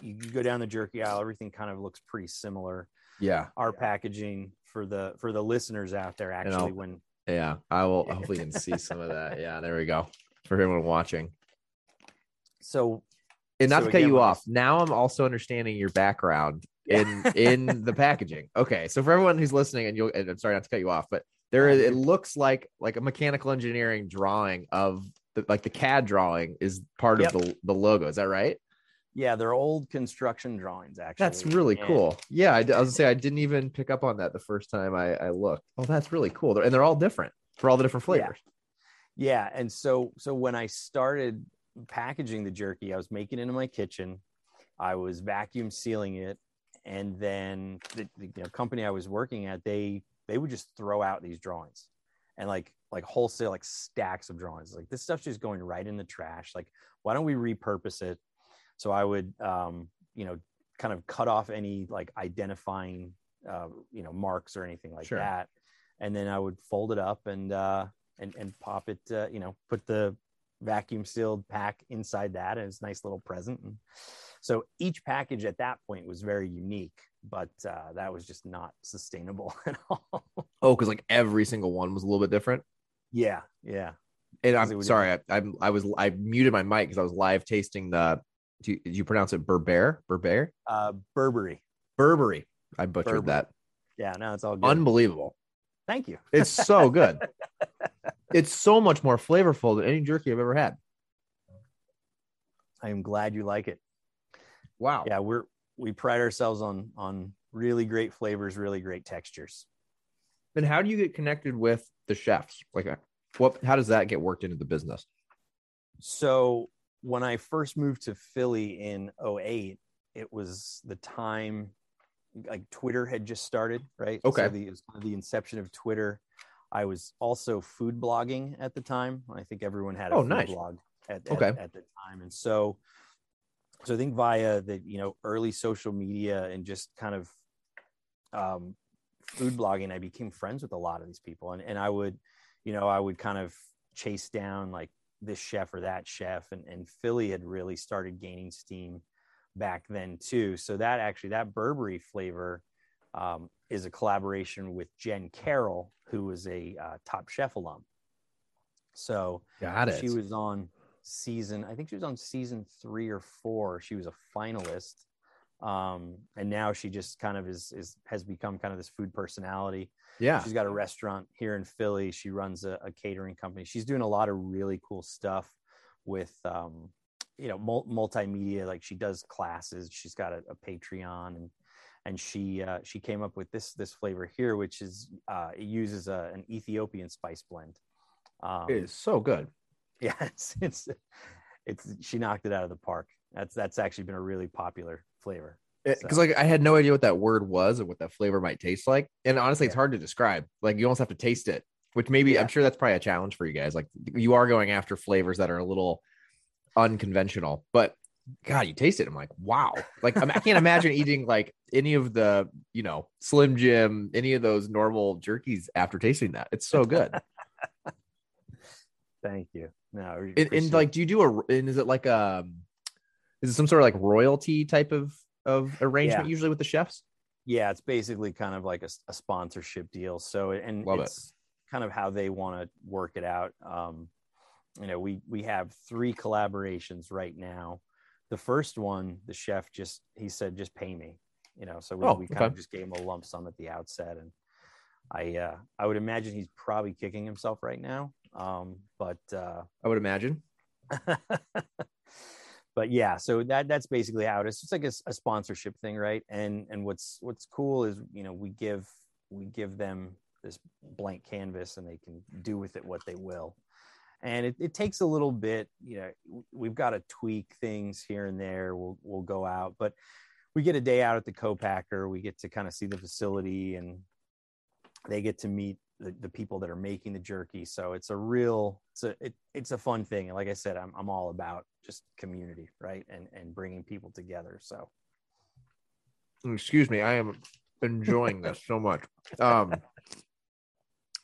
you go down the jerky aisle everything kind of looks pretty similar. Yeah. Our packaging for the for the listeners out there actually when yeah i will hopefully you can see some of that. Yeah there we go. For everyone watching. So and not so to cut you off now i'm also understanding your background in in the packaging. Okay so for everyone who's listening and you'll and i'm sorry not to cut you off but there is, it looks like like a mechanical engineering drawing of the, like the CAD drawing is part yep. of the the logo. Is that right? Yeah, they're old construction drawings. Actually, that's really and, cool. Yeah, I, I was gonna say I didn't even pick up on that the first time I, I looked. Oh, that's really cool. They're, and they're all different for all the different flavors. Yeah. yeah, and so so when I started packaging the jerky, I was making it in my kitchen. I was vacuum sealing it, and then the, the you know, company I was working at they they would just throw out these drawings and like like wholesale like stacks of drawings. Like this stuff's just going right in the trash. Like why don't we repurpose it? So i would um you know kind of cut off any like identifying uh, you know marks or anything like sure. that. And then i would fold it up and uh and and pop it uh, you know put the vacuum sealed pack inside that and it's a nice little present and so each package at that point was very unique but uh, that was just not sustainable at all. oh, because like every single one was a little bit different. Yeah, yeah. And I'm sorry, I, I, I was I muted my mic because I was live tasting the. Did you, you pronounce it Berber? Berber? Uh, Berbere. Berbere. I butchered Berbere. that. Yeah, no, it's all good. Unbelievable. Thank you. It's so good. it's so much more flavorful than any jerky I've ever had. I am glad you like it. Wow. Yeah, we're we pride ourselves on on really great flavors, really great textures. Then how do you get connected with the chefs? Like uh, what how does that get worked into the business? So when I first moved to Philly in 08, it was the time like Twitter had just started, right? Okay. So the, it was the inception of Twitter. I was also food blogging at the time. I think everyone had a oh, food nice. blog at, okay. at, at the time. And so so I think via the you know early social media and just kind of um, food blogging, I became friends with a lot of these people, and and I would, you know, I would kind of chase down like this chef or that chef, and and Philly had really started gaining steam back then too. So that actually that Berbere flavor um, is a collaboration with Jen Carroll, who was a uh, Top Chef alum. So Got it. she was on season. I think she was on season three or four. She was a finalist, um, and now she just kind of is is has become kind of this food personality. Yeah, she's got a restaurant here in Philly. She runs a, a catering company. She's doing a lot of really cool stuff with um, you know multimedia. Like she does classes. She's got a, a Patreon and and she uh, she came up with this this flavor here, which is uh, it uses a, an Ethiopian spice blend. Um, it is so good. Yeah, it's, it's it's she knocked it out of the park. That's that's actually been a really popular flavor. Because so. like I had no idea what that word was and what that flavor might taste like, and honestly, yeah. it's hard to describe. Like you almost have to taste it, which maybe yeah. I'm sure that's probably a challenge for you guys. Like you are going after flavors that are a little unconventional, but God, you taste it. I'm like, wow. Like I can't imagine eating like any of the, you know, Slim Jim, any of those normal jerkies after tasting that. It's so good. Thank you. No, and, and, like, do you do a? And is it like um, is it some sort of like royalty type of of arrangement yeah. usually with the chefs? Yeah, it's basically kind of like a, a sponsorship deal. So and Love it's it. kind of how they want to work it out. Um, you know, we we have three collaborations right now. The first one, the chef just he said, just pay me. you know, so we, Oh, we kind okay. of just gave him a lump sum at the outset. And I, uh, I would imagine he's probably kicking himself right now. Um, but, uh, I would imagine. but yeah, so that that's basically how it is. It's like a sponsorship thing, right? And and what's what's cool is you know we give we give them this blank canvas and they can do with it what they will. And it, it takes a little bit, you know, we've got to tweak things here and there. We'll we'll go out, but we get a day out at the co-packer. We get to kind of see the facility and they get to meet the, the people that are making the jerky. So it's a real, it's a, it, it's a fun thing. And like I said, I'm, I'm all about just community, right. And, and bringing people together. So Excuse me, I am enjoying this so much. Um,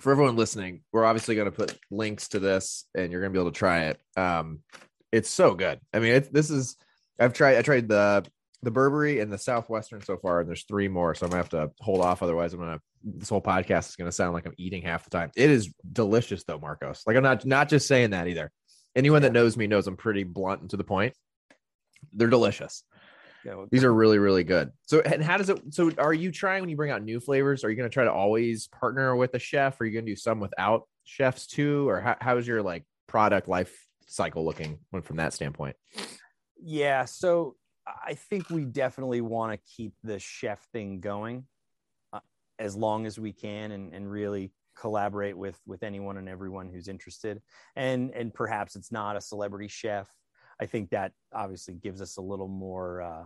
for everyone listening, we're obviously going to put links to this, and you're going to be able to try it. Um, it's so good. I mean, it's this is I've tried I tried the the Berbere and the Southwestern so far, and there's three more, so I'm gonna have to hold off. Otherwise, I'm gonna this whole podcast is gonna sound like I'm eating half the time. It is delicious though, Marcos. Like I'm not not just saying that either. Anyone that knows me knows I'm pretty blunt and to the point. They're delicious. you know, These are really, really good. So, and how does it? So, are you trying when you bring out new flavors? Are you going to try to always partner with a chef? Or are you going to do some without chefs too? Or how, how's your like product life cycle looking from that standpoint? Yeah, so I think we definitely want to keep the chef thing going uh, as long as we can, and, and really collaborate with with anyone and everyone who's interested. And and perhaps it's not a celebrity chef. I think that obviously gives us a little more uh,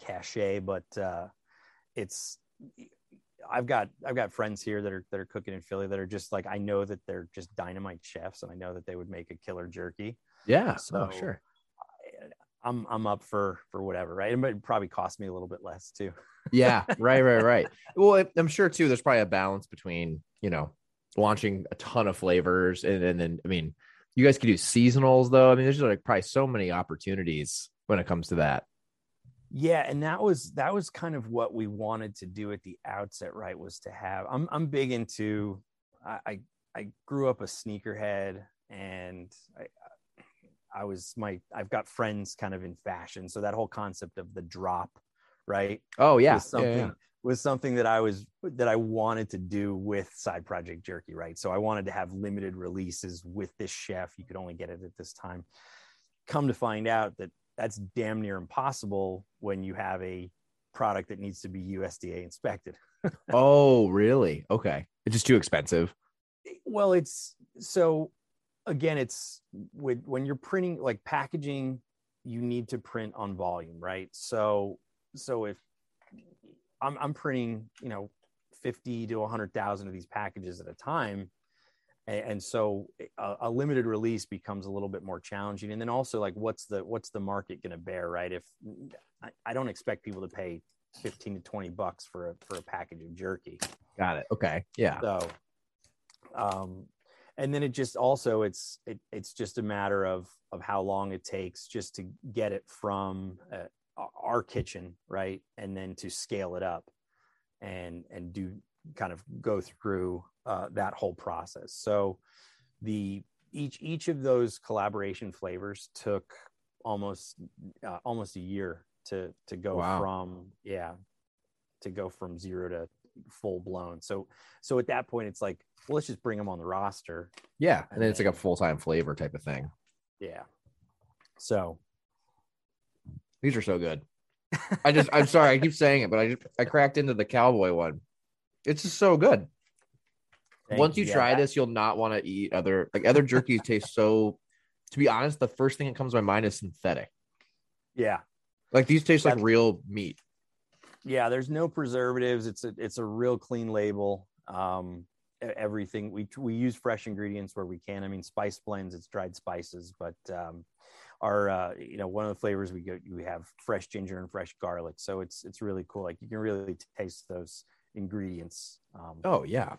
cachet, but uh, it's. I've got I've got friends here that are that are cooking in Philly that are just like I know that they're just dynamite chefs, and I know that they would make a killer jerky. Yeah. So- oh, sure. I'm I'm up for for whatever, right? It might probably cost me a little bit less too. Yeah. Right. Right. Right. Well, I'm sure too. There's probably a balance between you know launching a ton of flavors and, and then I mean, you guys could do seasonals though. I mean, there's like probably so many opportunities when it comes to that. Yeah, and that was that was kind of what we wanted to do at the outset, right? Was to have I'm I'm big into I I, I grew up a sneakerhead and I I was my I've got friends kind of in fashion, so that whole concept of the drop, right? Oh yeah. was Yeah, something yeah. was something that I was that I wanted to do with side project jerky, right? So I wanted to have limited releases with this chef. You could only get it at this time. Come to find out that that's damn near impossible when you have a product that needs to be USDA inspected. Oh, really? Okay. It's just too expensive. Well, it's so again, it's with when you're printing like packaging, you need to print on volume, right? So so if I'm I'm printing, you know, 50 to 100,000 of these packages at a time. And so a, a limited release becomes a little bit more challenging. And then also like, what's the, what's the market going to bear, right? If I, I don't expect people to pay 15 to 20 bucks for a, for a package of jerky. Got it. Okay. Yeah. So, um, and then it just also it's it, it's just a matter of of how long it takes just to get it from uh, our kitchen, right, and then to scale it up, and and do kind of go through uh, that whole process. So, the each each of those collaboration flavors took almost uh, almost a year to to go Wow. from yeah to go from zero to full blown. So so at that point, it's like, well, let's just bring them on the roster. Yeah. And then it's like a full time flavor type of thing. Yeah. So These are so good. I just, I'm sorry, I keep saying it, but I just, I cracked into the cowboy one. It's just so good. thank Once you try this, you'll not want to eat other, like other jerkies taste so, to be honest, the first thing that comes to my mind is synthetic. yeah, Like these taste like real meat. Yeah. There's no preservatives. It's a it's a real clean label. Um, everything we we use fresh ingredients where we can. I mean, spice blends. It's dried spices, but um, our uh, you know one of the flavors we go we have fresh ginger and fresh garlic. So it's it's really cool. Like you can really taste those ingredients. Um, Oh yeah.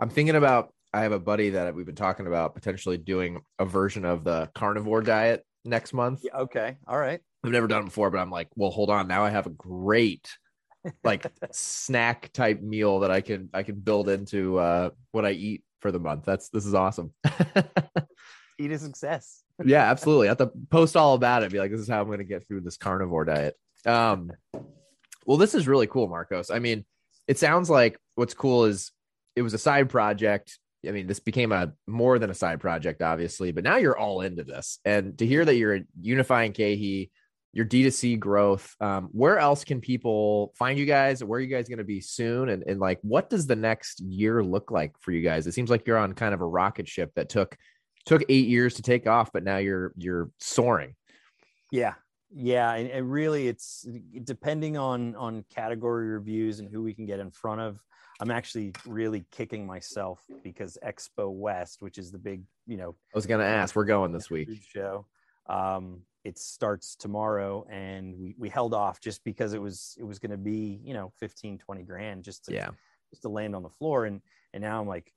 I'm thinking about I have a buddy that we've been talking about potentially doing a version of the carnivore diet next month. yeah, okay. All right. I've never done it before, but I'm like, well, hold on. Now I have a great like snack type meal that I can I can build into uh what I eat for the month. That's this is awesome. Eat a success. yeah, absolutely. I have to post all about it. Be like, this is how I'm going to get through this carnivore diet. Um, Well, this is really cool, Marcos. I mean, it sounds like what's cool is it was a side project. I mean, this became a more than a side project, obviously, but now you're all into this. And to hear that you're unifying KeHE, your D2C growth, um, where else can people find you guys? Where are you guys going to be soon? And, and like, what does the next year look like for you guys? It seems like you're on kind of a rocket ship that took took eight years to take off, but now you're you're soaring. Yeah, yeah, and, and really, it's depending on on category reviews and who we can get in front of. I'm actually really kicking myself because Expo West, which is the big, you know, I was going to ask, we're going this week show. Um, it starts tomorrow and we, we held off just because it was, it was going to be, you know, 15, 20 grand just to, yeah, just to land on the floor. And, and now I'm like,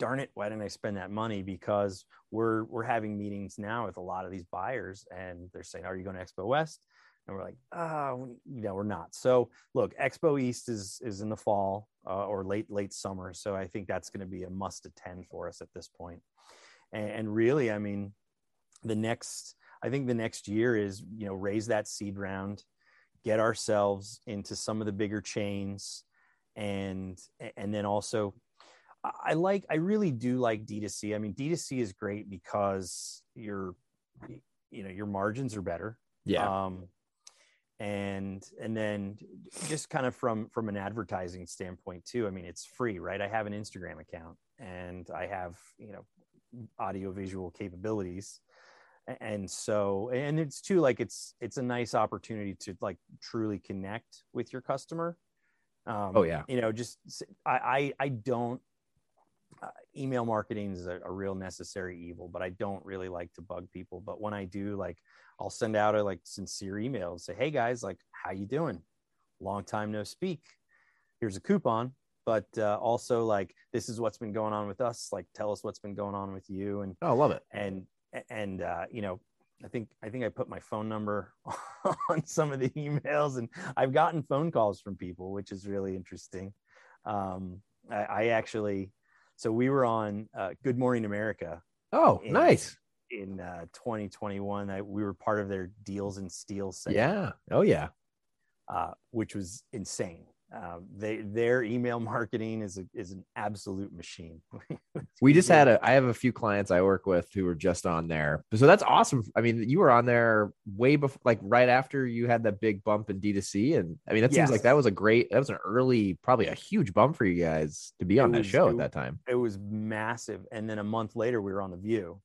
darn it, why didn't I spend that money? Because we're we're having meetings now with a lot of these buyers, and they're saying, "Are you going to Expo West?" And we're like, "Oh, you know, we're not." So look, Expo East is is in the fall uh, or late late summer, so I think that's going to be a must attend for us at this point. And, and really, I mean, the next I think the next year is you know raise that seed round, get ourselves into some of the bigger chains, and and then also I like, I really do like D2C. I mean, D2C is great because your, you know, your margins are better. Yeah. Um, and and then just kind of from from an advertising standpoint too i mean it's free right i have an instagram account and i have you know audio visual capabilities and so and it's too like it's it's a nice opportunity to like truly connect with your customer um, oh yeah you know just I, I i don't uh, email marketing is a, a, real necessary evil, but I don't really like to bug people. But when I do, like, I'll send out a like sincere email and say, "Hey guys, like, how you doing? Long time no speak. Here's a coupon." But uh, also, like, this is what's been going on with us. Like, tell us what's been going on with you. And oh, I love it. And and uh, you know, I think I think I put my phone number on some of the emails, and I've gotten phone calls from people, which is really interesting. Um, I, I actually so we were on uh, Good Morning America. Oh, in, nice. In uh, 2021, I, we were part of their Deals and Steals segment. Yeah. Oh, yeah. Uh, which was insane. Uh, they their email marketing is a, is an absolute machine. we just had a I have a few clients I work with who were just on there, so that's awesome. I mean, you were on there way before, like right after you had that big bump in D2C, and I mean that yes. seems like that was a great, that was an early, probably a huge bump for you guys to be on it that was, show it, at that time. It was massive, and then a month later we were on the View.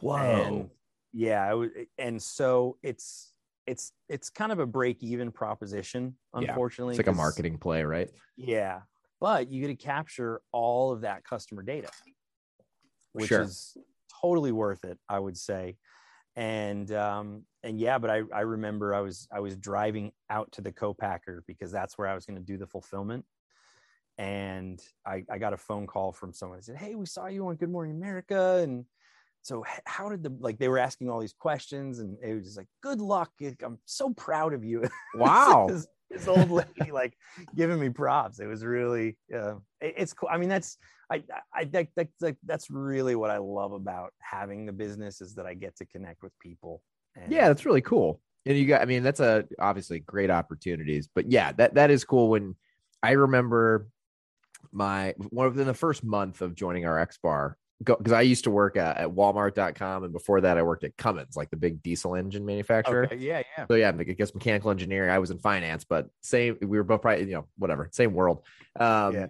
Whoa! And yeah, it was, and so it's it's it's kind of a break even proposition unfortunately yeah, it's like a marketing play right? Yeah but you get to capture all of that customer data which sure. is totally worth it i would say. And um and yeah but i i remember i was i was driving out to the co-packer because that's where i was going to do the fulfillment. And I, I got a phone call from someone. That said hey we saw you on good morning america and so how did the like they were asking all these questions and it was just like good luck i'm so proud of you. Wow. This, this, old lady like giving me props. It was really uh, it, it's cool. I mean that's i i that, that, that, that's really what i love about having the business is that i get to connect with people and, yeah that's really cool. And you got i mean that's a obviously great opportunities but yeah that that is cool when i remember my one of the first month of joining RXBAR because I used to work at, at Walmart.com and before that I worked at Cummins, like the big diesel engine manufacturer. Okay, yeah, yeah. So yeah, I guess mechanical engineering. I was in finance, but same. We were both probably you know whatever, same world. Um, yeah.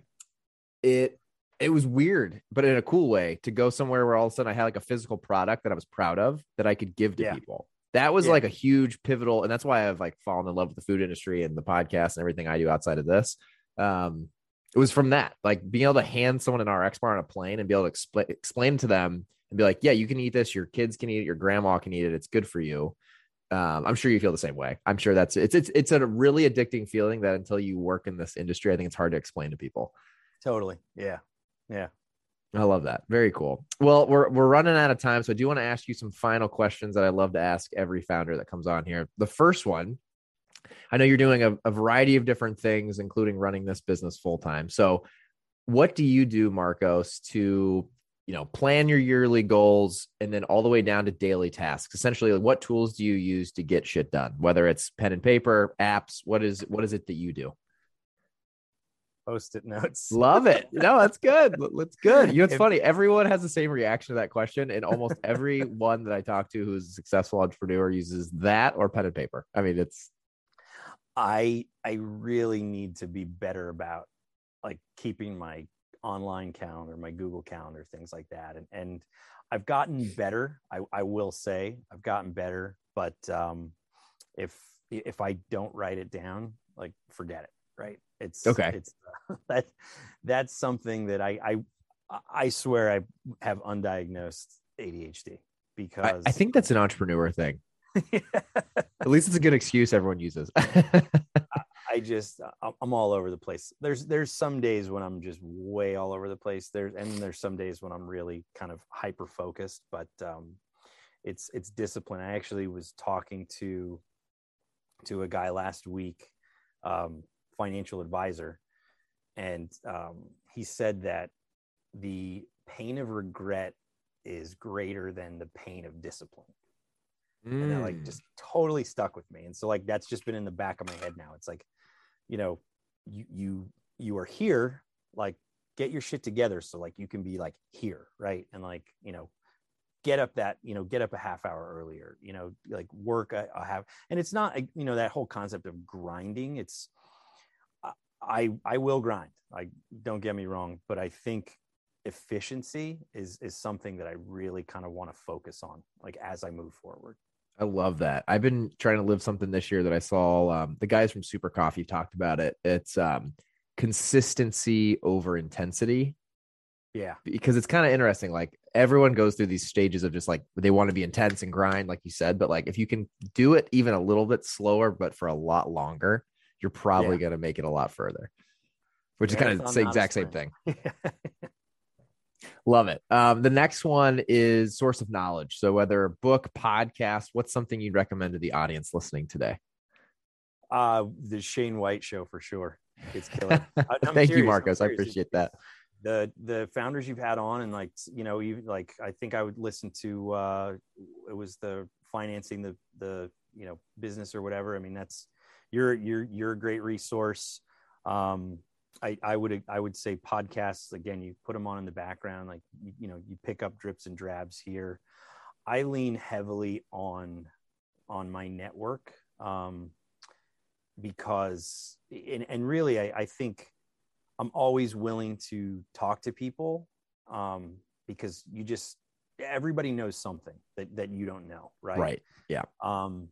It it was weird, but in a cool way to go somewhere where all of a sudden I had like a physical product that I was proud of that I could give to yeah. people. That was yeah. like a huge pivotal, and that's why I've like fallen in love with the food industry and the podcast and everything I do outside of this. Um, it was from that, like being able to hand someone an RXBAR on a plane and be able to explain explain to them and be like, yeah, you can eat this, your kids can eat it, your grandma can eat it, it's good for you. Um, I'm sure you feel the same way. I'm sure that's it's it's it's a really addicting feeling that until you work in this industry, I think it's hard to explain to people. Totally. Yeah. Yeah. I love that. Very cool. Well, we're we're running out of time, so I do want to ask you some final questions that I love to ask every founder that comes on here. The first one I know you're doing a, a variety of different things, including running this business full time. So, what do you do, Marcos, to you know, plan your yearly goals and then all the way down to daily tasks. Essentially, like, what tools do you use to get shit done? Whether it's pen and paper, apps, what is what is it that you do? Post-it notes. Love it. No, that's good. That's good. You know, it's If- funny. Everyone has the same reaction to that question, and almost everyone that I talk to who's a successful entrepreneur uses that or pen and paper. I mean, it's I I really need to be better about like keeping my online calendar, my Google calendar, things like that. And and I've gotten better. I, I will say I've gotten better, but um if if I don't write it down, like forget it, right? It's Okay. It's that that's something that I I I swear I have undiagnosed ADHD I, because I think that's an entrepreneur thing. At least it's a good excuse everyone uses. I just I- I'm all over the place. There's there's some days when I'm just way all over the place. There's and there's some days when I'm really kind of hyper focused. But um, it's it's discipline. I actually was talking to to a guy last week, um, financial advisor, and um, he said that the pain of regret is greater than the pain of discipline and that like Mm. just totally stuck with me and so like that's just been in the back of my head now. It's like you know you you you are here like get your shit together so like you can be like here right? And like you know get up that you know get up a half hour earlier you know like work a, a half and it's not you know that whole concept of grinding it's I- i i will grind like don't get me wrong but i think efficiency is is something that i really kind of want to focus on like as i move forward I love that. I've been trying to live something this year that I saw. Um, the guys from Super Coffee talked about it. It's um, consistency over intensity yeah because it's kind of interesting. Like everyone goes through these stages of just like they want to be intense and grind, like you said. But like if you can do it even a little bit slower, but for a lot longer, you're probably Yeah. going to make it a lot further. Which is kind of the Marathon, not a exact same thing. Love it. Um, the next one is source of knowledge. So whether a book, podcast, what's something you'd recommend to the audience listening today? uh the shane white show for sure it's I'm Thank you, serious, I'm Marcos. I appreciate that. the the founders you've had on and like you know you like i think i would listen to uh it was the financing the the you know business or whatever i mean that's you're you're you're a great resource um i i would i would say podcasts again you put them on in the background like you, you know you pick up drips and drabs here i lean heavily on on my network um because and, and really I, I think I'm always willing to talk to people um, because you just everybody knows something that, that you don't know, right? Right. Yeah um,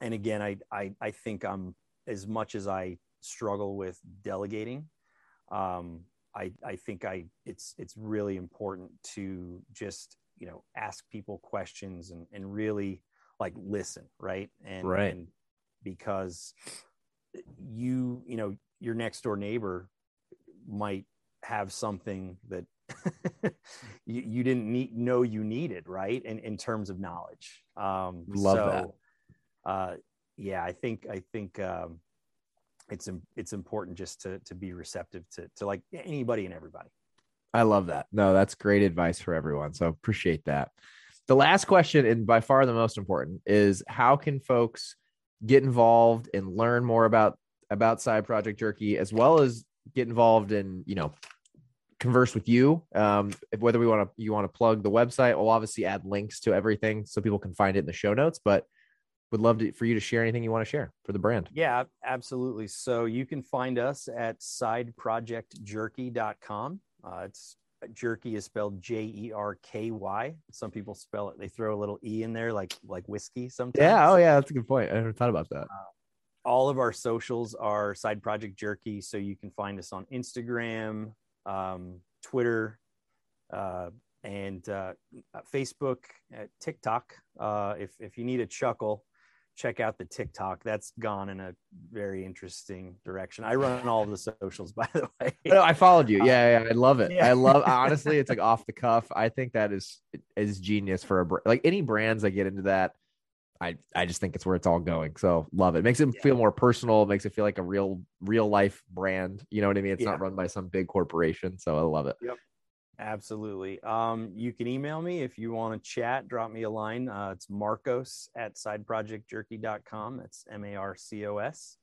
and again, I, I I think I'm as much as I struggle with delegating, um, I I think I it's it's really important to just you know ask people questions and and really like listen, right? And Right. and because you you know your next door neighbor might have something that you, you didn't need, know you needed right in, in terms of knowledge um Love so, that. uh yeah i think i think um it's it's important just to to be receptive to to like anybody and everybody I love that. No, that's great advice for everyone. So appreciate that. The last question, and by far the most important, is how can folks get involved and learn more about about Side Project Jerky, as well as get involved in you know converse with you. Um, whether we want to you want to plug the website, we'll obviously add links to everything so people can find it in the show notes. But would love to, for you to share anything you want to share for the brand. yeah absolutely so you can find us at sideprojectjerky.com uh, it's jerky is spelled j-e-r-k-y some people spell it they throw a little e in there like like whiskey sometimes Yeah. Oh, yeah. That's a good point. I never thought about that. all of our socials are side project jerky so you can find us on instagram um, twitter uh, and uh, facebook uh, tiktok uh, if, if you need a chuckle check out the tiktok that's gone in a very interesting direction i run all of the socials by the way No, I followed you. Uh, yeah, yeah, I love it. Yeah. I love honestly, it's like off the cuff. I think that is is genius for a like any brands that get into that. I I just think it's where it's all going. So love it. Makes it Yeah. feel more personal. Makes it feel like a real real life brand. You know what I mean? It's not run by some big corporation. So I love it. Yep. Absolutely. Um, you can email me if you want to chat, drop me a line. Uh, it's marcos at sideprojectjerky.com. That's M A R C O S.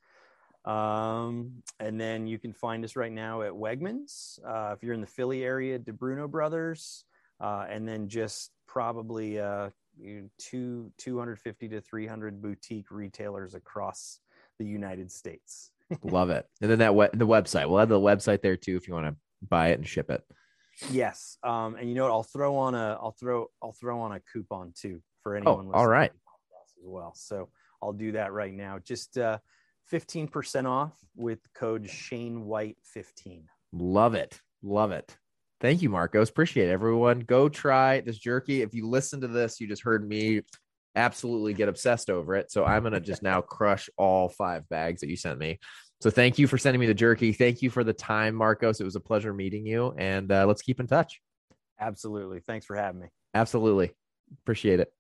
Um, and then you can find us right now at Wegmans. Uh, if you're in the Philly area, Di Bruno Brothers, uh, and then just probably uh, two 250 to 300 boutique retailers across the United States. Love it. And then that we- the website. We'll have the website there too if you want to buy it and ship it. Yes. Um, and you know what? I'll throw on a I'll throw I'll throw on a coupon too for anyone. Oh, anyone. all right. As well. So I'll do that right now. Just uh, 15% off with code Shane White 15. Love it. Love it. Thank you, Marcos. Appreciate it. Everyone, go try this jerky. If you listen to this, you just heard me absolutely get obsessed over it. So I'm going to just now crush all five bags that you sent me. So thank you for sending me the jerky. Thank you for the time, Marcos. It was a pleasure meeting you. And uh, let's keep in touch. Absolutely. Thanks for having me. Absolutely. Appreciate it.